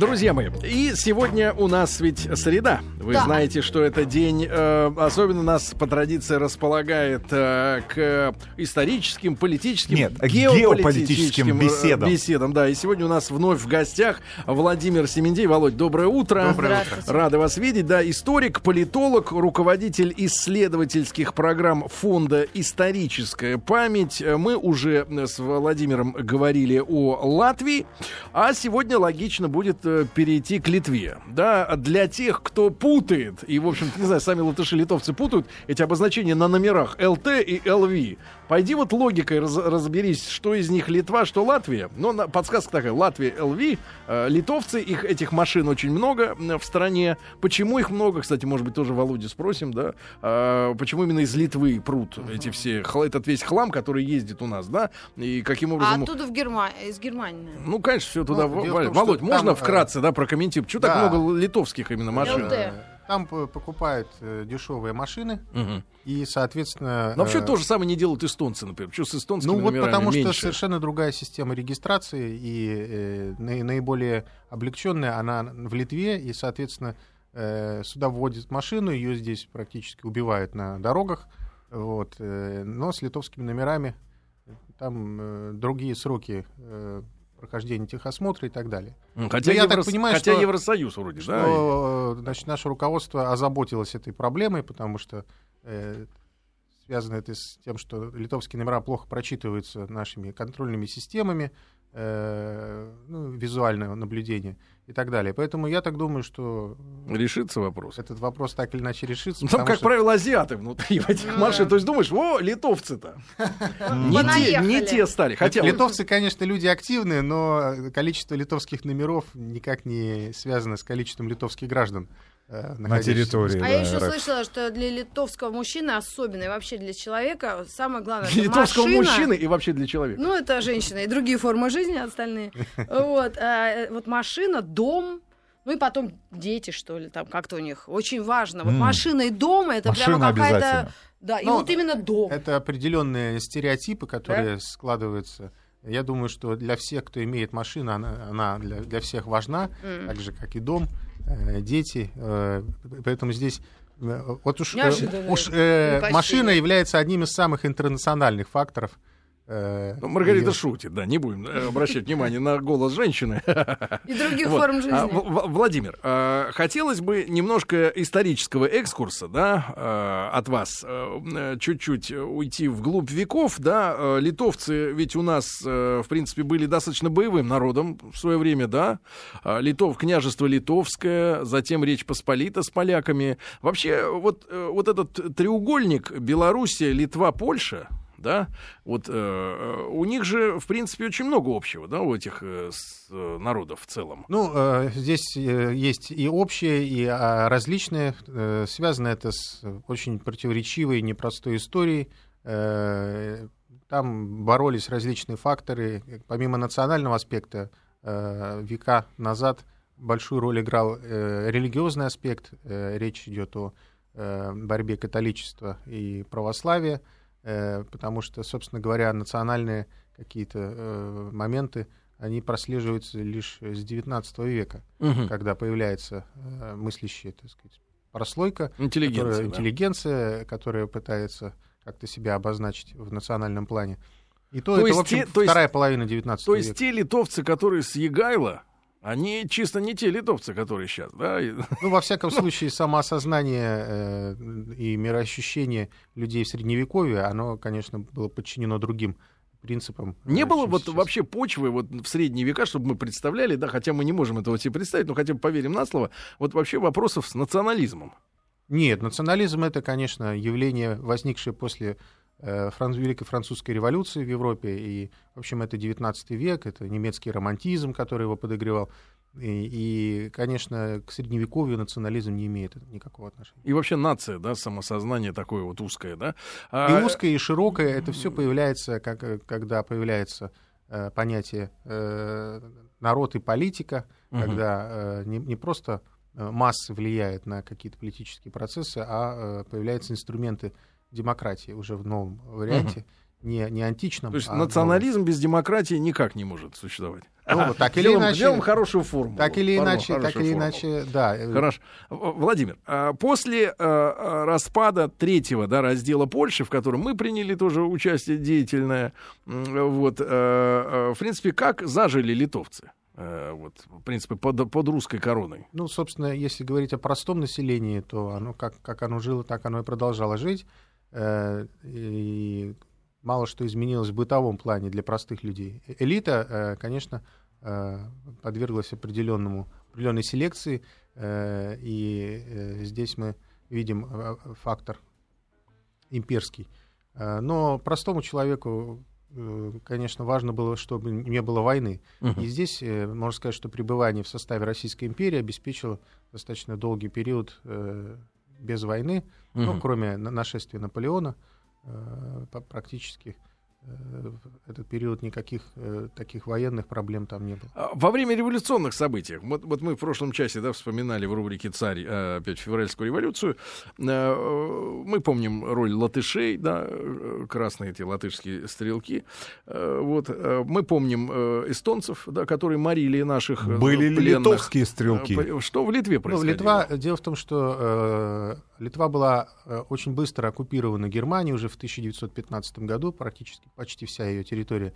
Друзья мои, и сегодня у нас ведь среда. Вы Да. знаете, что это день, э, особенно нас по традиции располагает э, к историческим, политическим, Нет, геополитическим геополитическим э, беседам. беседам. Да, и сегодня у нас вновь в гостях Владимир Семендей. Володь, доброе утро. Доброе утро. Рады вас видеть. Да, историк, политолог, руководитель исследовательских программ Фонда «Историческая память». Э, Мы уже э, с Владимиром говорили о Латвии, а сегодня логично будет перейти к Литве. Да, для тех, кто путает, и, в общем-то, не знаю, сами латыши-литовцы путают эти обозначения на номерах ЛТ и ЛВ. Пойди вот логикой раз- разберись, что из них Литва, что Латвия. Но на- подсказка такая, Латвия, ЛВ, э, литовцы, их этих машин очень много э, в стране. Почему их много, кстати, может быть, тоже Володю спросим, да? А, почему именно из Литвы прут эти все, этот весь хлам, который ездит у нас, да? И каким А образом... оттуда в Герма... из Германии. Ну, конечно, все туда. Ну, в- том, Володь, там, можно э, вкратце, да, прокомментировать? Почему так да. много литовских именно машин? ЛТ. Там покупают э, дешевые машины, Мгм. и, соответственно... Но вообще э, то же самое не делают эстонцы, например. Что с эстонскими Ну вот потому что меньше? совершенно другая система регистрации, и э, наи- наиболее облегченная она в Литве, и, соответственно, э, сюда вводят машину, ее здесь практически убивают на дорогах, вот, э, но с литовскими номерами там э, другие сроки э, прохождения техосмотра и так далее. Хотя, Ну, я так понимаю, хотя что- Евросоюз вроде, да? Что, э, значит, наше руководство озаботилось этой проблемой, потому что э, связано это с тем, что литовские номера плохо прочитываются нашими контрольными системами, э, ну, визуального наблюдения и так далее. Поэтому я так думаю, что Решится вопрос. этот вопрос так или иначе решится. Ну, Там, как что- правило, азиаты внутри в этих Ну машин. да. То есть думаешь, о, литовцы-то. Не те, не те стали. Хотя Литовцы, конечно, люди активные, но количество литовских номеров никак не связано с количеством литовских граждан. Э, На территории. А да, я еще РФ. слышала, что для литовского мужчины особенно, и вообще для человека, самое главное, для это литовского машина. мужчины и вообще для человека. Ну, это женщина и другие формы жизни остальные. Вот, а, э, вот машина, дом, ну и потом дети, что ли, там как-то у них. Очень важно. Вот М. машина и дом, это Машина прямо какая-то... Да, и Ну, вот именно дом. Это определенные стереотипы, которые складываются. Я думаю, что для всех, кто имеет машину, она, она для, для всех важна, М. так же, как и дом, дети. э, поэтому здесь э, вот уж, э, уж э, предпочтение. машина является одним из самых интернациональных факторов. Э, Ну, Маргарита и- шутит, да, не будем э, обращать внимание на голос женщины. И других Вот. форм А, жизни. В- Владимир, э, хотелось бы немножко исторического экскурса, да, от вас, чуть-чуть уйти вглубь веков, да, литовцы ведь у нас, в принципе, были достаточно боевым народом в свое время, да, Литов, княжество Литовское, затем Речь Посполита с поляками. Вообще, вот, вот этот треугольник Белоруссия, Литва, Польша, да, вот э, э, у них же, в принципе, очень много общего, да, у этих э, с- э, народов в целом. Ну, э, здесь э, есть и общее, и а, различное. Э, Связано это с очень противоречивой, непростой историей. Э, Там боролись различные факторы. Помимо национального аспекта, э, века назад большую роль играл э, религиозный аспект. Э, Речь идет о э, борьбе католичества и православия, э, потому что, собственно говоря, национальные какие-то э, моменты, они прослеживаются лишь с XIX века, Мгм. когда появляется э, мыслящая, так сказать, прослойка, Интеллигенция. которая, да. интеллигенция, которая пытается как-то себя обозначить в национальном плане. И то, То это, есть в общем, те- то есть- вторая половина XIX То есть века. те литовцы, которые с Егайла, они чисто не те литовцы, которые сейчас, да? Ну, во всяком случае, самоосознание э, и мироощущение людей в Средневековье, оно, конечно, было подчинено другим принципам. Не было вот сейчас. вообще почвы вот в средние века, чтобы мы представляли, да, хотя мы не можем этого себе представить, но хотя бы поверим на слово, вот вообще вопросов с национализмом. Нет, национализм это, конечно, явление, возникшее после э, фран- Великой Французской революции в Европе. И, в общем, это 19 век, это немецкий романтизм, который его подогревал. И, и, конечно, к средневековью национализм не имеет никакого отношения. И вообще нация, да, самосознание такое вот узкое, да? И А, узкое, и широкое, это все появляется, как, когда появляется э, понятие э, народ и политика, Мгм. когда э, не, не просто э, массы влияют на какие-то политические процессы, а э, появляются инструменты демократии уже в новом варианте. не, не античном. То есть а национализм без демократии никак не может существовать. Ну, так или Делаем- иначе- Делаем хорошую форму. Так или Форму- иначе, так или иначе, да. э, Хорошо. Владимир, а после э, э, распада третьего да, раздела Польши, в котором мы приняли тоже участие деятельное, вот, в принципе, как зажили литовцы? Вот, в принципе, под, под русской короной. Ну, собственно, если говорить о простом населении, то оно как, как оно жило, так оно и продолжало жить. Э, И мало что изменилось в бытовом плане для простых людей. Э- Элита, э, конечно, подверглась определенному, определенной селекции, и здесь мы видим фактор имперский. Но простому человеку, конечно, важно было, чтобы не было войны. И здесь можно сказать, что пребывание в составе Российской империи обеспечило достаточно долгий период без войны, ну, Мгм. кроме на- нашествия Наполеона, э, практически этот период никаких э, таких военных проблем там не было. А Во время революционных событий, вот, вот мы в прошлом часе да, вспоминали в рубрике «Царь» э, опять февральскую революцию, э, мы помним роль латышей, да, э, красные эти латышские стрелки, Э, вот, э, мы помним э, эстонцев, да, которые морили наших э, Были ли пленных. литовские стрелки? Э, Что в Литве Ну, происходило? Литва, дело в том, что э, Литва была э, очень быстро оккупирована Германией уже в 1915 году, практически почти вся ее территория.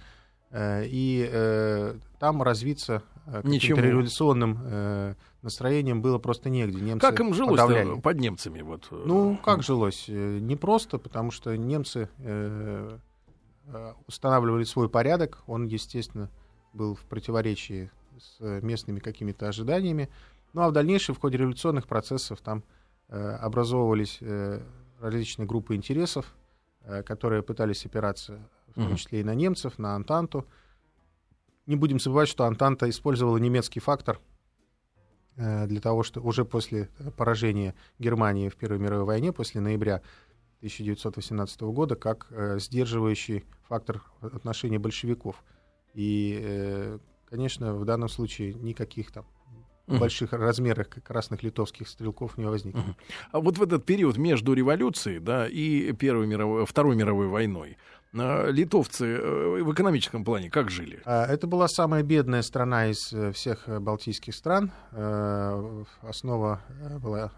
Э, и э, там развиться каким-то революционным настроением было просто негде. Немцы Как им жилось под немцами? Вот, Ну, как жилось? Э, Непросто, потому что немцы устанавливали свой порядок. Он, естественно, был в противоречии с местными какими-то ожиданиями. Ну, а в дальнейшем, в ходе революционных процессов, там образовывались э, различные группы интересов, э, которые пытались опираться, в том числе и на немцев, на Антанту. Не будем забывать, что Антанта использовала немецкий фактор э, для того, что уже после э, поражения Германии в Первой мировой войне, после ноября 1918 года, как э, сдерживающий фактор в отношении большевиков. И, э, конечно, в данном случае никаких там Мгм. больших размерах красных литовских стрелков не возникло. Мгм. А вот в этот период между революцией да, и Первой мировой, Второй мировой войной э, литовцы э, в экономическом плане как жили? А, Это была самая бедная страна из э, всех э, балтийских стран. Основа была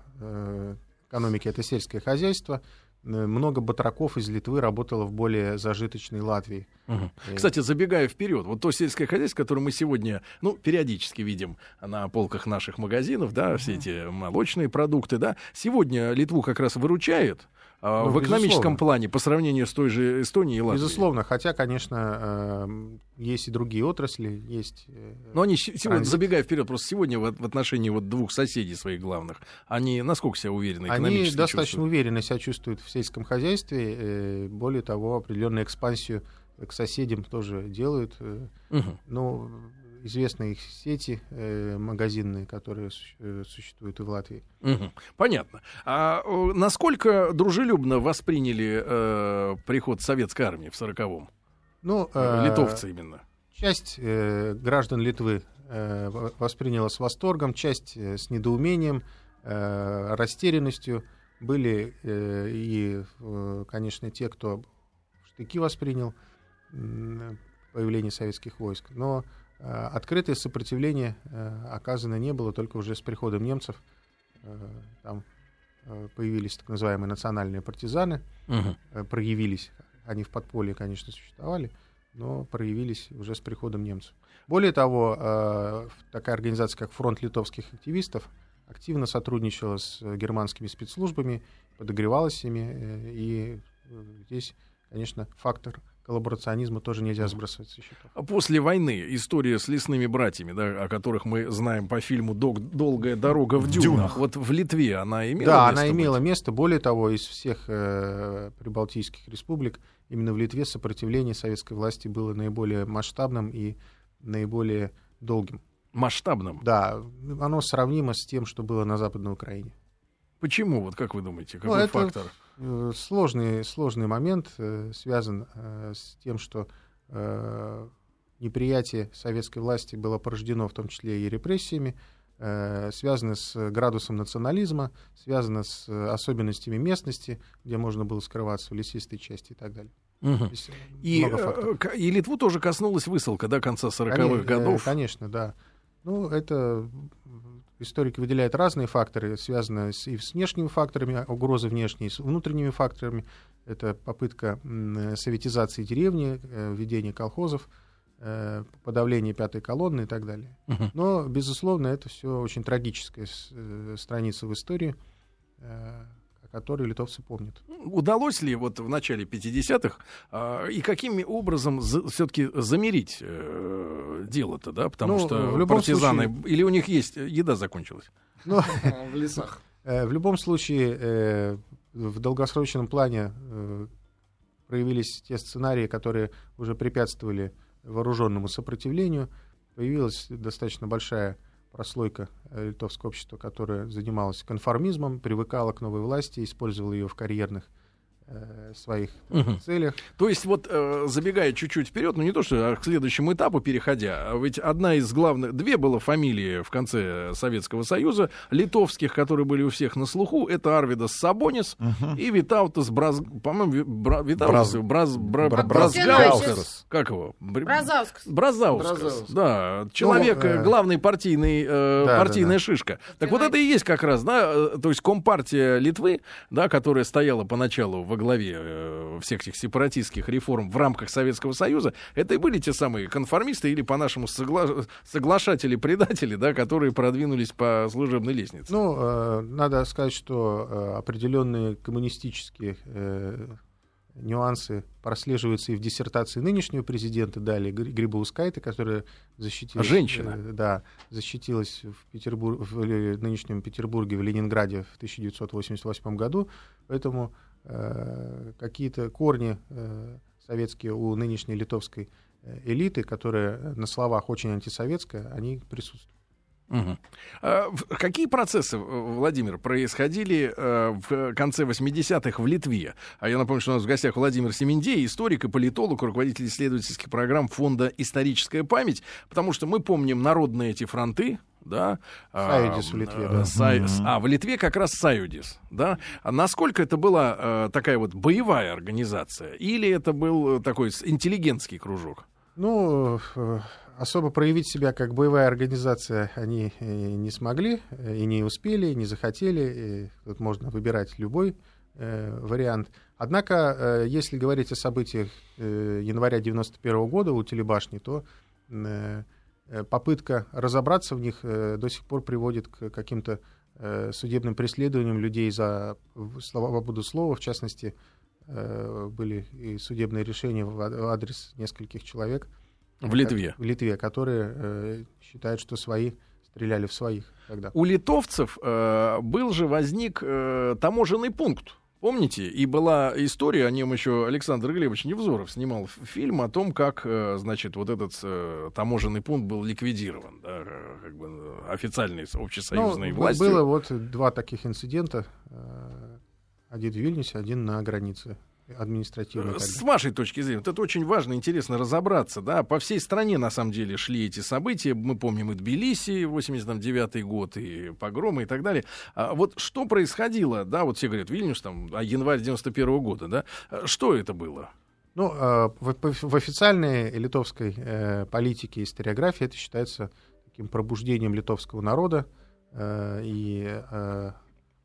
экономики — это сельское хозяйство. Э, Много батраков из Литвы работало в более зажиточной Латвии. Э, Кстати, забегая вперед, вот то сельское хозяйство, которое мы сегодня, ну, периодически видим на полках наших магазинов, да, все эти молочные продукты, да, сегодня Литву как раз выручает Ну, в экономическом безусловно. плане по сравнению с той же Эстонией и Латвией. Безусловно, хотя, конечно, э, есть и другие отрасли, есть... э, Но они сегодня, забегая вперед, просто сегодня в, отношении вот двух соседей своих главных, они насколько себя уверены Они экономически достаточно чувствуют? уверенно себя чувствуют в сельском хозяйстве. э, Более того, определенную экспансию к соседям тоже делают. Мгм. Ну, известны их сети э, магазинные, которые э, существуют и в Латвии. Мгм. Понятно. А насколько дружелюбно восприняли э, приход советской армии в сороковом? Ну, Э, э, Литовцы именно. Часть э, граждан Литвы э, восприняла с восторгом, часть э, с недоумением, э, растерянностью. Были э, и, э, конечно, те, кто штыки воспринял появление советских войск. Но открытое сопротивление э, оказано не было, только уже с приходом немцев. Э, Там э, появились так называемые национальные партизаны, э, проявились. Они в подполье, конечно, существовали, но проявились уже с приходом немцев. Более того, э, такая организация, как Фронт литовских активистов, активно сотрудничала с э, германскими спецслужбами, подогревалась ими, э, и э, здесь, конечно, фактор коллаборационизма тоже нельзя сбрасывать со счетов. А После войны история с лесными братьями, да, о которых мы знаем по фильму «Док- «Долгая дорога в дюнах», дюнах. вот в Литве она имела Да, место она быть? имела место. Более того, из всех э, прибалтийских республик именно в Литве сопротивление советской власти было наиболее масштабным и наиболее долгим. масштабным. Да, оно сравнимо с тем, что было на Западной Украине. Почему? Вот как вы думаете, Ну, какой это фактор? Сложный, сложный момент, э, связан э, с тем, что э, неприятие советской власти было порождено в том числе и репрессиями, э, связано с градусом национализма, связано с э, особенностями местности, где можно было скрываться в лесистой части и так далее. Угу. И, э, и Литву тоже коснулась высылка, да, конца 40-х годов? Конечно, да. Ну, это историки выделяют разные факторы, связанные с, и с внешними факторами, угрозы внешние, с внутренними факторами. Это попытка советизации деревни, э, введение колхозов, э, подавление пятой колонны и так далее. Но, безусловно, это все очень трагическая э, страница в истории, о которой литовцы помнят. Удалось ли вот в начале 50-х а, и каким образом за, все-таки замерить э, дело-то, да? Потому ну, что в любом партизаны... Случае... Или у них есть... Еда закончилась? Ну, в лесах. В любом случае, в долгосрочном плане э, проявились те сценарии, которые уже препятствовали вооруженному сопротивлению. Появилась достаточно большая прослойка э, литовского общества, которая занималась конформизмом, привыкала к новой власти, использовала ее в карьерных своих угу. целях. То есть вот э, забегая чуть-чуть вперед, ну не то что а к следующему этапу переходя, а ведь одна из главных, две было фамилии в конце Советского Союза, литовских, которые были у всех на слуху, это Арвидас Сабонис угу. и Витаутас Браз, по-моему, Бра, Витаутас Браз, Бра, Бра, Бразгаускас. Как его? Бразаускас. Бразаускас. Да, человек, ну, э, главный партийный, э, да, партийная да, да. шишка. Так вот это и есть как раз, да, э, то есть Компартия Литвы, да, которая стояла поначалу в главе э, всех этих сепаратистских реформ в рамках Советского Союза, это и были те самые конформисты или, по-нашему, согла... соглашатели-предатели, да, которые продвинулись по служебной лестнице. Ну, э, надо сказать, что э, определенные коммунистические э, нюансы прослеживаются и в диссертации нынешнего президента Дали Грибоускайта, которая защитилась... Женщина. Э, да, защитилась в, Петербург, в нынешнем Петербурге, в Ленинграде в 1988 году. Поэтому Э, какие-то корни э, советские у нынешней литовской э, элиты, которая на словах очень антисоветская, они присутствуют. Угу. А, какие процессы, Владимир, происходили в конце 80-х в Литве? А я напомню, что у нас в гостях Владимир Семендей, историк и политолог, руководитель исследовательских программ Фонда «Историческая память», потому что мы помним народные эти фронты, да. Саюдис в Литве, да. Сай... Mm-hmm. А, в Литве как раз Саюдис, да. А насколько это была э, такая вот боевая организация? Или это был такой интеллигентский кружок? Ну, э, особо проявить себя как боевая организация они э, не смогли, и не успели, не захотели. И тут можно выбирать любой э, вариант. Однако, э, если говорить о событиях э, января 91 года у Телебашни, то э, Э, попытка разобраться в них э, до сих пор приводит к каким-то э, судебным преследованиям людей за свободу слова, в частности, были и судебные решения в адрес нескольких человек. В Литве? В Литве, которые считают, что свои стреляли в своих тогда. У литовцев был же возник таможенный пункт Помните? И была история, о нем еще Александр Глебович Невзоров снимал фильм о том, как, э, значит, вот этот э, таможенный пункт был ликвидирован, да, э, как бы официальной общесоюзной ну, властью. Было вот два таких инцидента. Один в Вильнюсе, один на границе административной. С вашей точки зрения, вот это очень важно, интересно разобраться, да, по всей стране на самом деле шли эти события, мы помним и Тбилиси, 89 год, и погромы и так далее. А вот что происходило, да, вот все говорят, Вильнюс, там, а январь 91 -го года, да, что это было? Ну, а, в, официальной литовской э, политике и историографии это считается таким пробуждением литовского народа э, и э,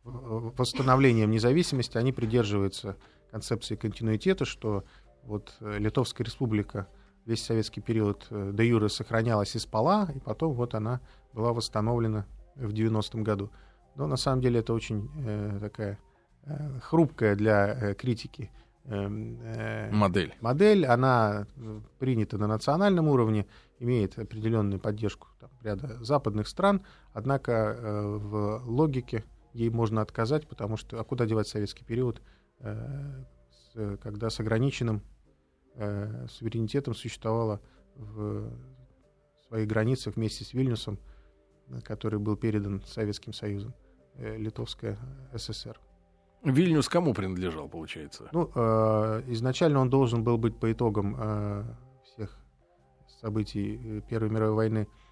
восстановлением независимости. Они придерживаются концепции континуитета, что вот э, Литовская республика весь советский период э, де юре сохранялась и спала, и потом вот она была восстановлена в 90-м году. Но на самом деле это очень э, такая э, хрупкая для э, критики э, э, модель. Модель, она э, принята на национальном уровне, имеет определенную поддержку там, ряда западных стран, однако э, в логике ей можно отказать, потому что а куда девать советский период, Э, когда с ограниченным э, суверенитетом существовала в своих границах вместе с Вильнюсом, который был передан Советским Союзом, э, Литовская ССР. Вильнюс кому принадлежал, получается? Ну, изначально он должен был быть по итогам всех событий Первой мировой войны э,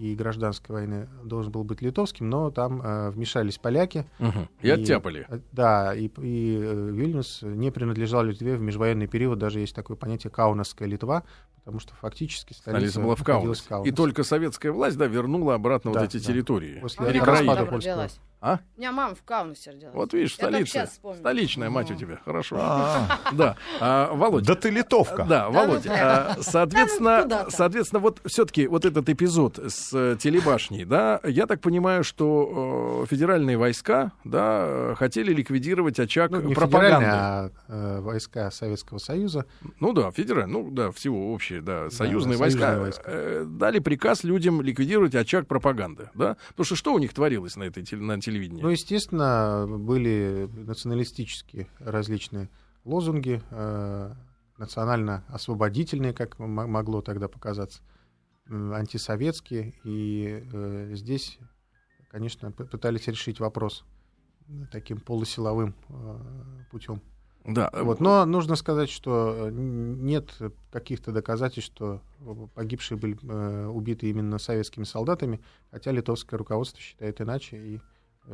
и гражданской войны должен был быть литовским, но там э, вмешались поляки. Угу. И, и оттяпали. Э, да, и, и Вильнюс не принадлежал Литве в межвоенный период, даже есть такое понятие «Каунасская Литва», потому что фактически столица, столица была в Каунасе. в Каунасе. И только советская власть да, вернула обратно да, вот эти да. территории. После а распада польского. А? У меня мама в Каунасе родилась. Вот видишь, столица. Столичная мать у тебя. Хорошо. А. Да. А, Володя. Да ты литовка. Да, Володя. Ну соответственно, соответственно, вот все-таки вот этот эпизод с э, телебашней, да, я так понимаю, что э, федеральные войска, да, хотели ликвидировать очаг ну, пропаганды. а э, войска Советского Союза. Ну да, федеральные, ну да, всего общие, да, союзные войска, войска. дали приказ людям ликвидировать очаг пропаганды, да, потому что что у них творилось на этой на телевидении? Ну, естественно, были националистические различные лозунги, э, национально-освободительные, как могло тогда показаться, антисоветские. И э, здесь, конечно, пытались решить вопрос таким полусиловым э, путем. Да. Вот. Но нужно сказать, что нет каких-то доказательств, что погибшие были э, убиты именно советскими солдатами, хотя литовское руководство считает иначе и э,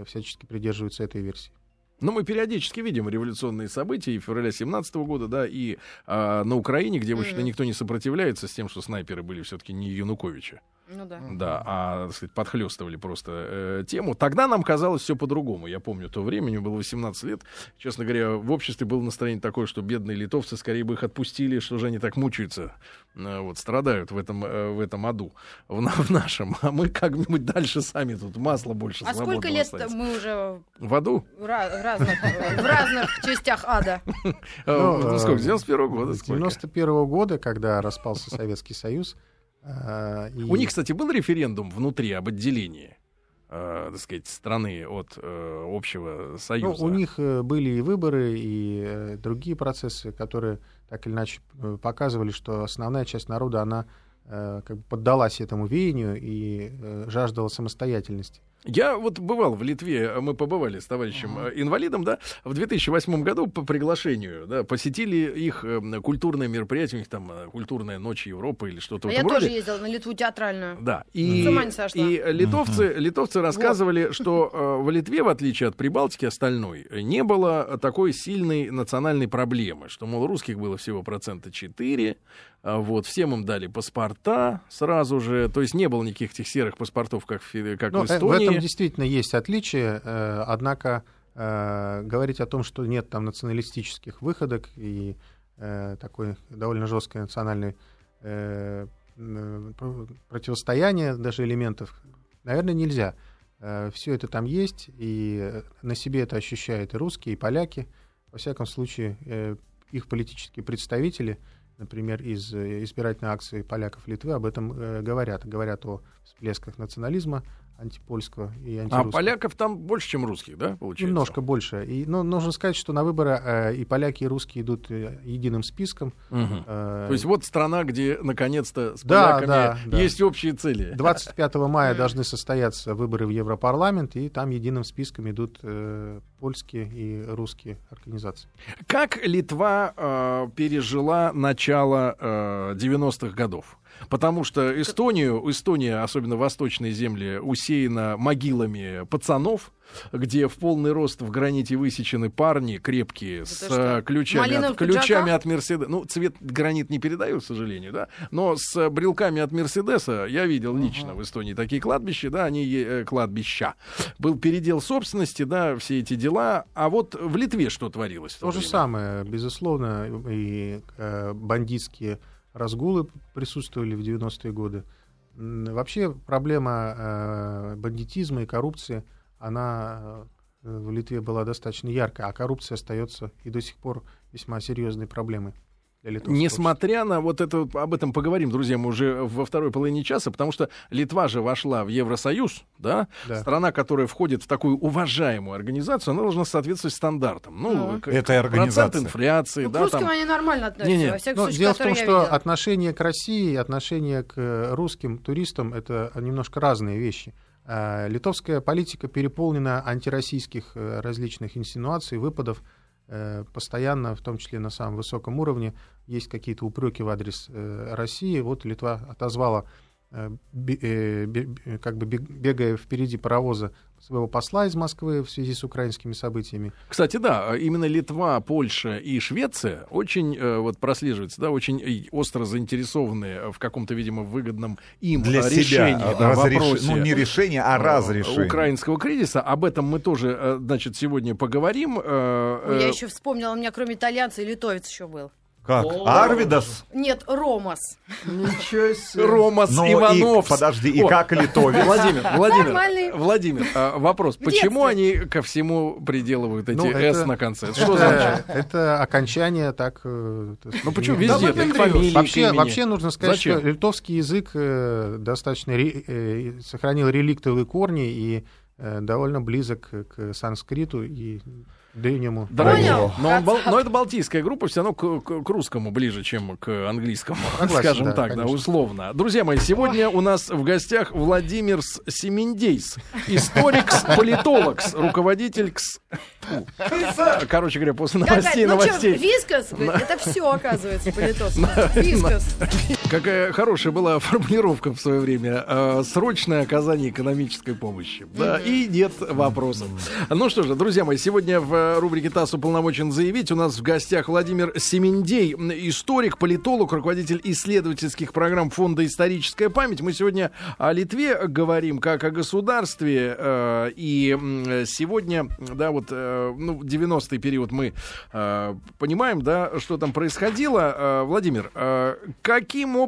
всячески придерживается этой версии. Но мы периодически видим революционные события и февраля 17 года, да, и а, на Украине, где, в общем-то, никто не сопротивляется с тем, что снайперы были все-таки не Януковича. Ну да. Да, а, так сказать, подхлестывали просто э, тему. Тогда нам казалось все по-другому. Я помню то время, мне было 18 лет. Честно говоря, в обществе было настроение такое, что бедные литовцы скорее бы их отпустили, что же они так мучаются, э, вот, страдают в этом, э, в этом аду, в, в нашем. А мы как-нибудь дальше сами тут масло больше А сколько лет мы уже... В аду? В, разных, в разных частях ада. Ну, ну сколько, 91 года? С 91 года, когда распался Советский Союз, а, и... У них, кстати, был референдум внутри об отделении. Э, так сказать, страны от э, общего союза. Ну, у них э, были и выборы, и э, другие процессы, которые так или иначе э, показывали, что основная часть народа, она э, как бы поддалась этому веянию и э, жаждала самостоятельности. Я вот бывал в Литве, мы побывали с товарищем uh-huh. инвалидом, да, в 2008 году по приглашению, да, посетили их э, культурное мероприятие, у них там э, культурная ночь Европы или что-то а в этом я роде. тоже ездила на Литву театральную. Да, и, и литовцы, uh-huh. литовцы рассказывали, вот. что э, в Литве, в отличие от Прибалтики остальной, не было такой сильной национальной проблемы, что, мол, русских было всего процента 4, а вот, всем им дали паспорта сразу же, то есть не было никаких этих серых паспортов, как, как ну, в Эстонии. В этом действительно есть отличие, э, однако э, говорить о том, что нет там националистических выходок и э, такой довольно жесткой национальной противостояния даже элементов, наверное, нельзя. Все это там есть, и на себе это ощущают и русские, и поляки. Во всяком случае, их политические представители — например, из э, избирательной акции поляков Литвы об этом э, говорят. Говорят о всплесках национализма антипольского и а антирусского. А поляков там больше, чем русских, да, получается? Немножко больше. И, но нужно сказать, что на выборы э, и поляки, и русские идут э, единым списком. Угу. Э, То есть вот страна, где наконец-то с да, поляками да, да. есть общие цели. 25 мая должны состояться выборы в Европарламент, и там единым списком идут э, польские и русские организации. Как Литва э, пережила начало э, 90-х годов? Потому что Эстонию, Эстония, особенно восточные земли, усеяна могилами пацанов, где в полный рост в граните высечены парни крепкие Это с что? ключами от, ключами от Мерседеса. Ну, цвет гранит не передаю, к сожалению, да, но с брелками от Мерседеса я видел лично uh-huh. в Эстонии такие кладбища, да, они э, кладбища. Был передел собственности, да, все эти дела. А вот в Литве что творилось? То, то же самое, безусловно, и э, бандитские разгулы присутствовали в 90-е годы. Вообще проблема э, бандитизма и коррупции, она э, в Литве была достаточно яркая, а коррупция остается и до сих пор весьма серьезной проблемой. Несмотря на вот это, об этом поговорим, друзья, мы уже во второй половине часа, потому что Литва же вошла в Евросоюз, да, да. страна, которая входит в такую уважаемую организацию, она должна соответствовать стандартам. Ну, ну. это организация. Процент инфляции, ну, да, к русским там... они нормально относятся, не, не. во всяком случае, Дело в том, что видела. отношение к России, отношение к э, русским туристам — это немножко разные вещи. А, литовская политика переполнена антироссийских э, различных инсинуаций, выпадов, постоянно, в том числе на самом высоком уровне, есть какие-то упреки в адрес э, России. Вот Литва отозвала э, э, как бы бег- бегая впереди паровоза своего посла из Москвы в связи с украинскими событиями. Кстати, да, именно Литва, Польша и Швеция очень э, вот прослеживаются, да, очень э, остро заинтересованы в каком-то, видимо, выгодном им Для э, решении, себя да, разреш- вопросе Ну, не решение, а э, разрешение. украинского кризиса. Об этом мы тоже, э, значит, сегодня поговорим. Э, Я э, еще вспомнила, у меня кроме итальянца и литовец еще был. Как? Арвидас? Нет, Ромас. Ничего себе. Ромас Ну, и, Иванов. подожди, и О, как литовец? Владимир, Владимир, Нормальный. Владимир, а, вопрос. В Почему детстве. они ко всему приделывают эти Ну, «с» это- на конце? Это Что значит? Это, окончание так... э, Ну почему везде? Да, к фамилии, Вообще, вообще нужно сказать, Зачем? что литовский язык э, достаточно ре- э, сохранил реликтовые корни и э, довольно близок к санскриту и древнему. Да, Понял. Но, он бал- но это балтийская группа, все равно к, к- к русскому ближе, чем к английскому, Согласен, скажем да, так, да, конечно. условно. Друзья мои, сегодня у нас в гостях Владимир Семендейс, историк, политолог, руководитель КС... Короче говоря, после новостей, ну новостей. вискас? Это все, оказывается, по-литовски. Вискас. Какая хорошая была формулировка в свое время. Э, Срочное оказание экономической помощи. Да, и нет вопросов. Ну что же, друзья мои, сегодня в э, рубрике ТАСС уполномочен заявить. У нас в гостях Владимир Семендей, историк, политолог, руководитель исследовательских программ Фонда «Историческая память». Мы сегодня о Литве говорим как о государстве. э, И сегодня, да, вот, э, ну, 90-й период мы понимаем, да, что там происходило. Владимир, каким образом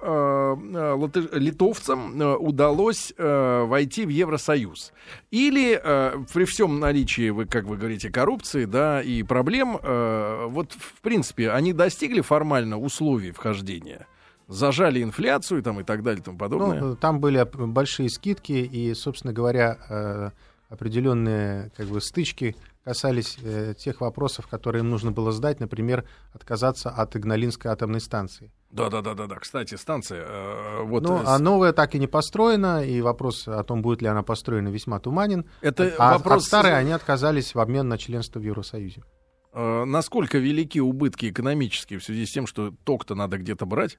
э, э, латы- литовцам э, удалось э, войти в Евросоюз? Или э, при всем наличии, вы, как вы говорите, коррупции, да, и проблем, э, вот, в принципе, они достигли формально условий вхождения? Зажали инфляцию там и так далее и тому подобное? Ну, там были большие скидки, и, собственно говоря, э, определенные как бы, стычки касались э, тех вопросов, которые им нужно было сдать, например, отказаться от Игналинской атомной станции. Да, да, да, да, да. Кстати, станция. э, вот Ну, а новая так и не построена, и вопрос о том, будет ли она построена, весьма туманен. это а вопрос от старой они отказались в обмен на членство в Евросоюзе. Э, насколько велики убытки экономические в связи с тем, что ток-то надо где-то брать?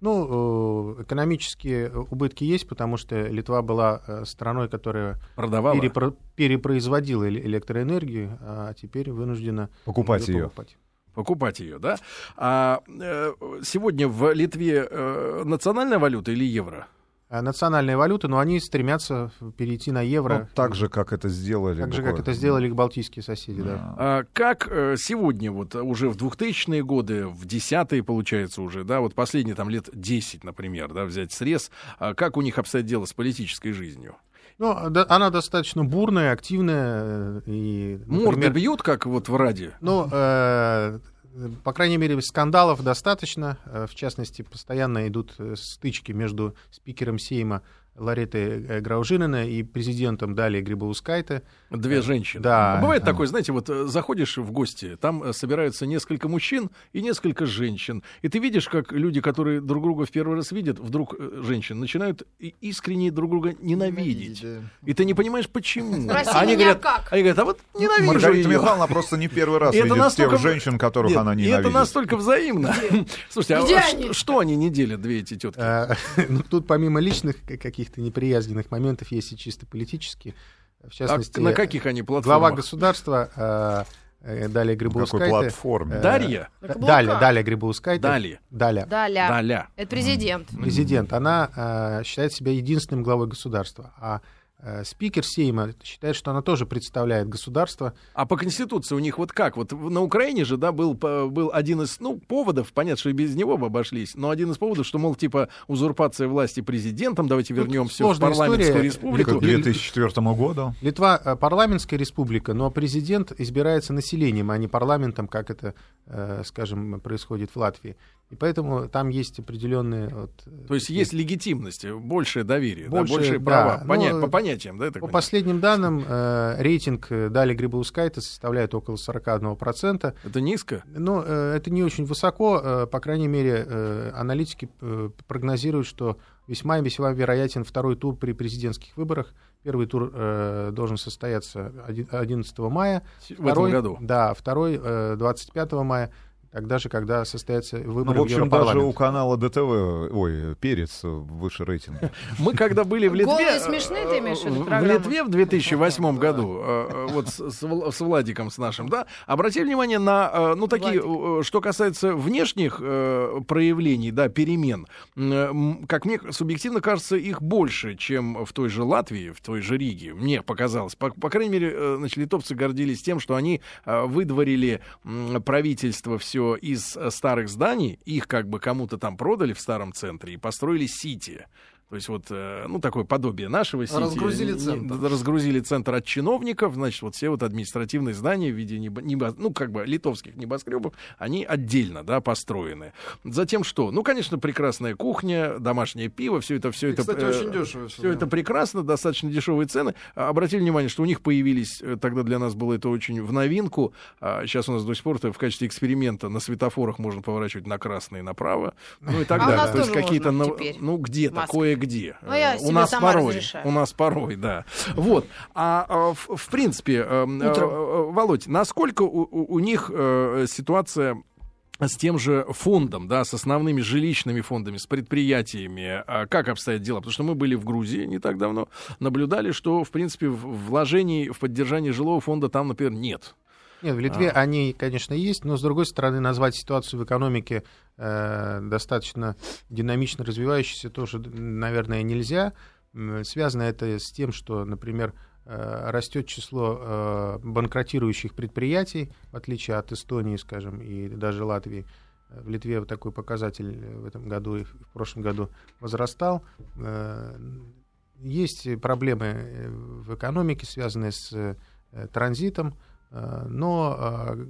Ну, э, экономические убытки есть, потому что Литва была э, страной, которая Продавала? перепро- перепроизводила эле- электроэнергию, а теперь вынуждена Покупать ее. покупать. Покупать ее, да? А э, сегодня в Литве э, национальная валюта или евро? А Национальная валюта, но они стремятся перейти на евро, Ну, так же, как это сделали. так же, как это сделали их балтийские соседи. Да. Да. А как э, сегодня, вот уже в 2000-е годы, в 10-е, получается, уже, да, вот последние там лет 10, например, да, взять срез, а как у них обстоят дела с политической жизнью? Ну, да, она достаточно бурная, активная. э, И, Морды например, бьют, как вот в Раде? Ну, э, по крайней мере, скандалов достаточно. Э, В частности, постоянно идут э, стычки между спикером Сейма Ларетой э, Граужинина и президентом Далее Грибоускайте. Две женщины. да. А Бывает такое, знаете, вот э, заходишь в гости, там э, собираются несколько мужчин и несколько женщин. И ты видишь, как люди, которые друг друга в первый раз видят, вдруг э, женщин, начинают искренне друг друга ненавидеть. И ты не понимаешь, почему. Спроси они говорят, как. они говорят, а вот ненавижу Маргарита её». Михайловна просто не первый раз видит настолько- тех женщин, которых Нет, она ненавидит. это настолько взаимно. Слушайте, а они? что они не делят, две эти тетки? Э, ну, Тут помимо личных к- каких-то неприязненных моментов есть и чисто политические. В А частности, на каких они глава платформах? государства э, э, Далее На какой Грибоускайте... платформе? э, Дарья? Далее, Далее Грибоускайте. Далее. Даля. Даля. Это президент. президент, она э, считает себя единственным главой государства. А спикер Сейма считает, что она тоже представляет государство. А по Конституции у них вот как? Вот на Украине же, да, был, был один из, ну, поводов, понятно, что и без него бы обошлись, но один из поводов, что, мол, типа, узурпация власти президентом, давайте вернем все в парламентскую история. республику. К 2004 году. Литва э, парламентская республика, но президент избирается населением, а не парламентом, как это, э, скажем, происходит в Латвии. И поэтому там есть определенные... Вот, э, То есть есть легитимность, большее доверие, да, Больше, большие да. права. Ну, Поня- по понятиям, да, По понимаю? последним данным, э, рейтинг э, Дали Грибоускайта составляет около 41%. Это низко? Но э, это не очень высоко. э, по крайней мере, э, аналитики э, прогнозируют, что весьма и весьма вероятен второй тур при президентских выборах. Первый тур э, должен состояться оди- 11 мая. В этом году. Да, второй э, 25 мая. Тогда же, когда состоятся Ну, выборы в общем, в даже у канала ДТВ, ой, Перец выше рейтинга. Мы когда были в Литве... Голые э, смешные ты имеешь в виду? Литве в 2008 году, э, э, вот с, с Вл- с Владиком, с нашим, да, обратили внимание на, ну, такие, что касается внешних проявлений, да, перемен, как мне субъективно кажется, их больше, чем в той же Латвии, в той же Риге, мне показалось. По, по крайней мере, значит, литовцы гордились тем, что они выдворили правительство все из э, старых зданий, их как бы кому-то там продали в старом центре и построили сити. То есть вот, э, ну, такое подобие нашего сити. Разгрузили центр. Разгрузили центр от чиновников, значит, вот все вот административные здания в виде, небо- небо- ну, как бы литовских небоскребов, они отдельно, да, построены. Затем что? Ну, конечно, прекрасная кухня, домашнее пиво, все это, все И, это... кстати, э, очень дешево. все да. это прекрасно, достаточно дешевые цены. А, Обратили внимание, что у них появились, э, тогда для нас было это очень в новинку, а сейчас у нас до сих пор в качестве эксперимента на светофорах можно поворачивать на красное и направо, ну и так А у далее. нас То есть какие-то, ну где-то, Маски. Кое-где. Ну, я Э, у нас порой, разрешаю. у нас порой, да. Вот. А, а, в, в принципе, э, э, Утром. э, Володь, насколько у, у- них ситуация с тем же фондом, да, с основными жилищными фондами, с предприятиями, а как обстоят дела? Потому что мы были в Грузии не так давно, наблюдали, что, в принципе, вложений в поддержание жилого фонда там, например, нет. Нет, в Литве А. они, конечно, есть, но, с другой стороны, назвать ситуацию в экономике э, достаточно динамично развивающейся тоже, наверное, нельзя. Связано это с тем, что, например, э, растет число э, банкротирующих предприятий, в отличие от Эстонии, скажем, и даже Латвии. В Литве вот такой показатель э, в этом году и в прошлом году возрастал. Есть проблемы в экономике, связанные с транзитом, Но, э,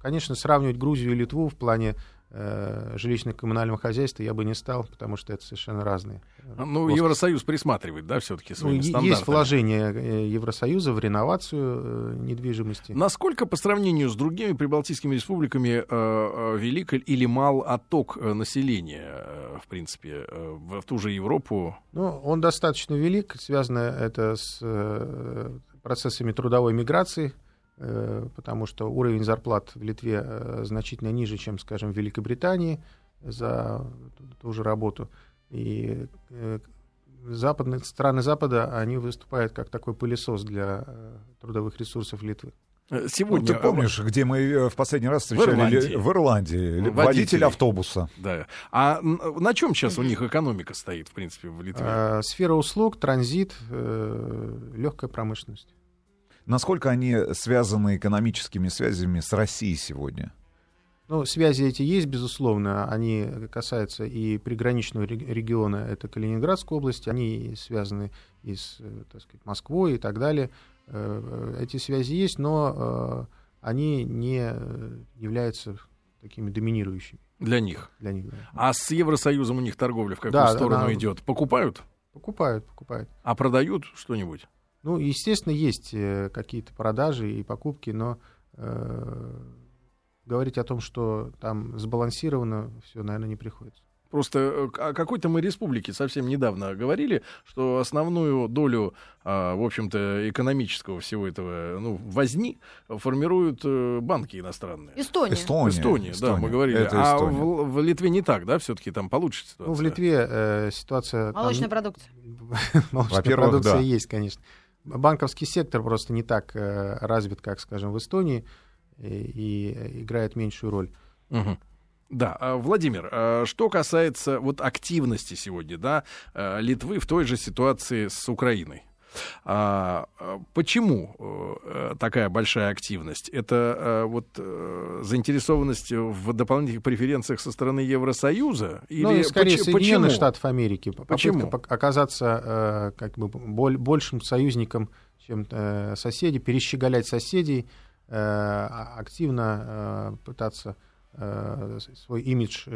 конечно, сравнивать Грузию и Литву в плане э, жилищно-коммунального хозяйства я бы не стал, потому что это совершенно разные. э, Ну, плоскости. Евросоюз присматривает, да, все-таки Ну, своими е- стандартами. есть вложения э, Евросоюза в реновацию э, недвижимости. Насколько по сравнению с другими прибалтийскими республиками э, э, велик или мал отток э, населения, э, в принципе, э, в, ту же Европу? Ну, он достаточно велик, связано это с э, процессами трудовой миграции, э, потому что уровень зарплат в Литве э, значительно ниже, чем, скажем, в Великобритании за ту, же работу. И э, западные страны Запада, они выступают как такой пылесос для э, трудовых ресурсов Литвы. Э, Ну, Сегодня... ты помнишь, где мы э, в последний раз встречали? Ирландии. ли- В Ирландии. ли- Водителей. Водитель автобуса. Да. А на чем сейчас у них экономика стоит, в принципе, в Литве? Э, Сфера услуг, транзит, легкая промышленность. Насколько они связаны экономическими связями с Россией сегодня? Ну, связи эти есть, безусловно. Они касаются и приграничного рег- региона, это Калининградской области, они связаны и с, э, так сказать, Москвой и так далее. Э, Эти связи есть, но э, они не э, являются такими доминирующими Для них. для них. да. А с Евросоюзом у них торговля в какую Да, сторону она- идет? Покупают? Покупают, покупают. А продают что-нибудь? Ну, естественно, есть э, какие-то продажи и покупки, но э, говорить о том, что там сбалансировано, все, наверное, не приходится. Просто э, о какой-то мы республике совсем недавно говорили, что основную долю, а, в общем-то, экономического всего этого ну, возни формируют э, банки иностранные. Эстония. Эстония. Эстония, да, Эстония. мы говорили. Это а в, в Литве не так, да, все-таки там получше ситуация. Ну, в Литве э, ситуация... там- Молочная продукция. Молочная продукция да. есть, конечно. Банковский сектор просто не так э, развит, как, скажем, в Эстонии, и, и играет меньшую роль. Мгм. Да, а, Владимир, а, что касается вот активности сегодня, да, э, Литвы в той же ситуации с Украиной. А, а, почему э, такая большая активность? Это э, вот э, заинтересованность в дополнительных преференциях со стороны Евросоюза? Или ну, скорее поч- Соединенных почему? Штатов Америки. Почему? оказаться как бы боль- большим союзником, чем соседи, перещеголять соседей, а- активно пытаться свой имидж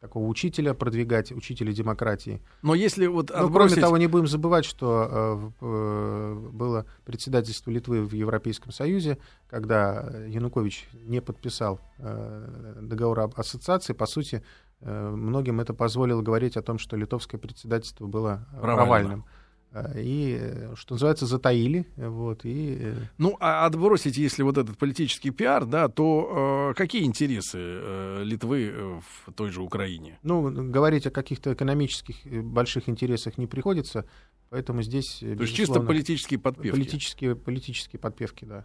такого учителя продвигать, учителя демократии. Но если вот Ну, отбросить... кроме того, не будем забывать, что э, э, было председательство Литвы в Европейском Союзе, когда Янукович не подписал э, договор об ассоциации, по сути, э, многим это позволило говорить о том, что литовское председательство было Провально. провальным. Э, и, э, что называется, затаили. Вот, и, э, Ну, а отбросить, если вот этот политический пиар, да, то э, какие интересы э, Литвы в той же Украине? ну, говорить о каких-то экономических больших интересах не приходится, поэтому здесь, То есть чисто политические подпевки. политические, политические подпевки, да.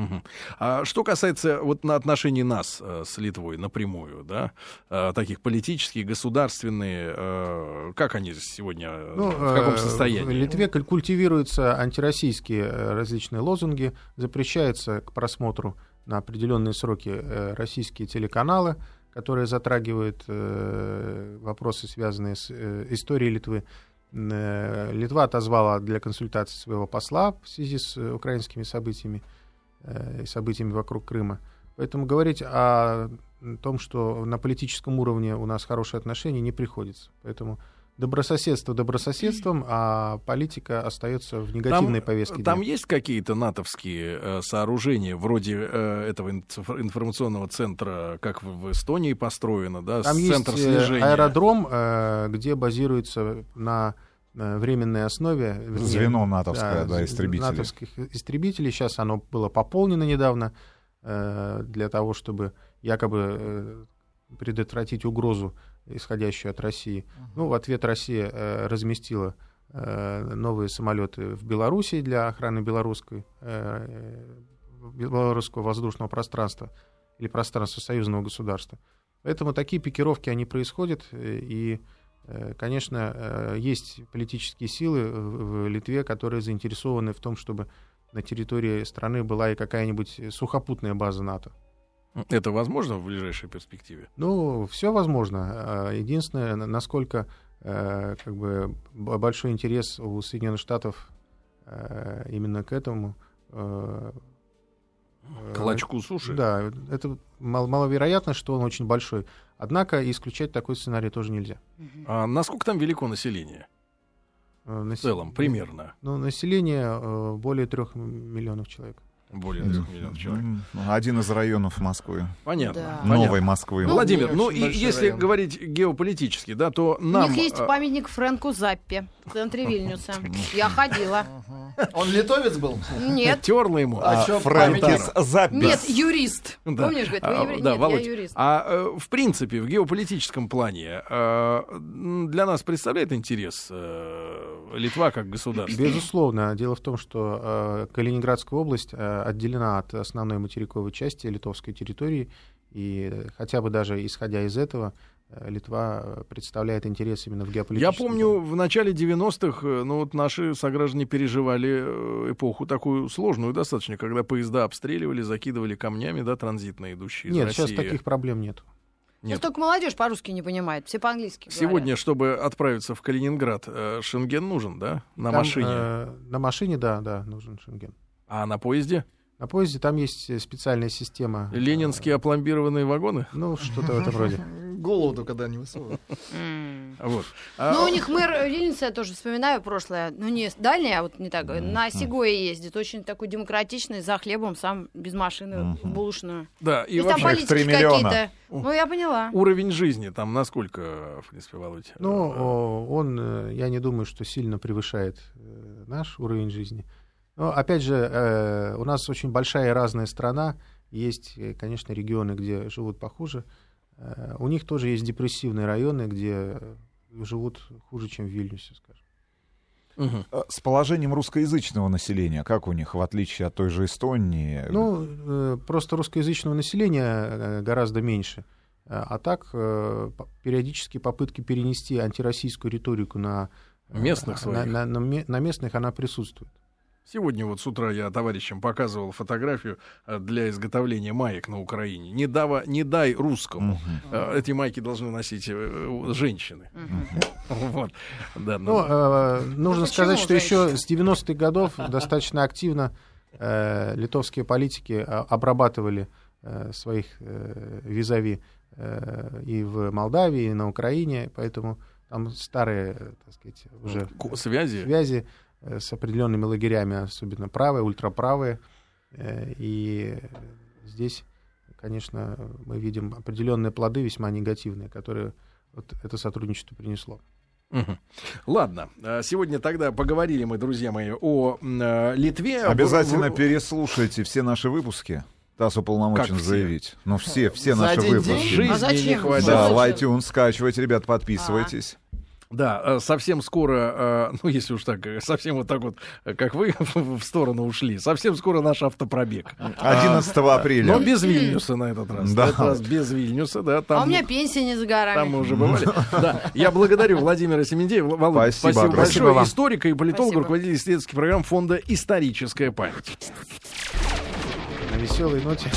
Мгм. А что касается вот на отношений нас э, с Литвой напрямую, да, э, таких политических, государственные, э, как они сегодня, э, Ну, в каком э, состоянии? В Литве куль- культивируются антироссийские э, различные лозунги, запрещается к просмотру на определенные сроки российские телеканалы, которые затрагивают вопросы, связанные с историей Литвы. Литва отозвала для консультации своего посла в связи с украинскими событиями э, и событиями вокруг Крыма. Поэтому говорить о том, что на политическом уровне у нас хорошие отношения, не приходится. Поэтому добрососедство добрососедством, а политика остается в негативной повестке. Там дня. есть какие-то натовские э, сооружения, вроде э, этого инф- информационного центра, как в, в Эстонии построено, да, Там с- есть центр э, слежения? аэродром, э, где базируется на временной основе вернее, Звено натовское, да, з- истребителей. натовских истребителей. Сейчас оно было пополнено недавно э, для того, чтобы якобы э, предотвратить угрозу, исходящую от России. Ну, в ответ Россия э, разместила э, новые самолеты в Белоруссии для охраны белорусской, э, белорусского воздушного пространства или пространства союзного государства. Поэтому такие пикировки, они происходят, э, и, э, конечно, э, есть политические силы в в Литве, которые заинтересованы в том, чтобы на территории страны была и какая-нибудь сухопутная база НАТО. Это возможно в ближайшей перспективе? Ну, все возможно. А, Единственное, на- насколько э, как бы большой интерес у Соединенных Штатов э, именно к этому. э, э, Клочку суши? Да, это мал- маловероятно, что он очень большой. Однако исключать такой сценарий тоже нельзя. А насколько там велико население? Э, В нас- целом, примерно. Ну, население э, более трех миллионов человек. Более. 3 миллионов человек. Один из районов Москвы. Понятно. Да. Новой Москвы. Ну, Владимир, очень ну и если район. говорить геополитически, да, то У нам... них есть э, памятник Фрэнку Заппе в центре Вильнюса. Я ходила. Он литовец был? Нет. терла ему. А чё Фрэнкис Заппис. Нет, юрист. Да. Помнишь, говорит, вы А, еврей? да, Нет, Володь, я юрист. А э, в принципе, в геополитическом плане э, для нас представляет интерес э, Литва как государство? Безусловно. Дело в том, что Калининградская область отделена от основной материковой части литовской территории, и хотя бы даже исходя из этого, Литва э, представляет интерес именно в Я геополитическом помню, в начале 90-х, э, ну вот наши сограждане переживали э, эпоху такую сложную достаточно, когда поезда обстреливали, закидывали камнями, да, транзитно идущие из Нет, России. сейчас таких проблем нет. Ну, Нет. только молодежь по-русски не понимает, все по-английски говорят. Сегодня, чтобы отправиться в Калининград, э, шенген нужен, да, на Там, машине, э, на машине, да, да, нужен шенген. а на поезде На поезде там есть э, специальная система. ленинские опломбированные вагоны. Ну, что-то в этом роде. Голову только да, не высовывай. М. Вот. А, Ну, у них мэр Вильнюса, я тоже вспоминаю прошлое, ну, не дальнее, а вот не так, на Сигое ездит, очень такой демократичный, за хлебом, сам без машины, в булочную. да, и И там вообще политики миллиона. какие-то. Ну, я поняла. уровень жизни там насколько, в принципе, Володь? Ну, э, о, он, э, я не думаю, что сильно превышает э, наш уровень жизни. Но, опять же, э, у нас очень большая и разная страна. Есть, э, конечно, регионы, где живут похуже. Э, У них тоже есть депрессивные районы, где живут хуже, чем в Вильнюсе, скажем. Э, С положением русскоязычного населения, как у них, в отличие от той же Эстонии? Ну, просто русскоязычного населения гораздо меньше. А так, периодически попытки перенести антироссийскую риторику на Местных на- своих. на- на на местных она присутствует. Сегодня вот с утра я товарищам показывал фотографию э, для изготовления маек на Украине. Не, дава, не дай русскому. Э, Эти майки должны носить э, женщины. Вот. Да, Ну, ну, э, нужно почему сказать, что еще с 90-х годов достаточно активно э, литовские политики обрабатывали э, своих э, визави э, и в Молдавии, и на Украине, поэтому там старые, так сказать, уже связи. связи с определенными лагерями, особенно правые, ультраправые. Э, И здесь, конечно, мы видим определенные плоды, весьма негативные, которые вот это сотрудничество принесло. Ладно, э, сегодня тогда поговорили мы, друзья мои, о э, Литве. Обязательно В- в- переслушайте все наши выпуски. ТАСС уполномочен Как все? заявить. Ну, все, все За наши выпуски. день? Жизни А зачем? не хватит. Да, в iTunes скачивайте, ребят, подписывайтесь. Да, э, совсем скоро, э, ну если уж так, э, совсем вот так вот, как вы в сторону ушли, совсем скоро наш автопробег. 11 апреля. Но без Вильнюса на этот раз. Да. На этот раз без Вильнюса, да. Там, А у меня пенсия не за горами. там мы уже бывали. Да, я благодарю Владимира Семендеева. Володя, Спасибо спасибо большое. Вам. Историка и политолог, руководитель исследовательской программы фонда «Историческая память». На веселой ноте.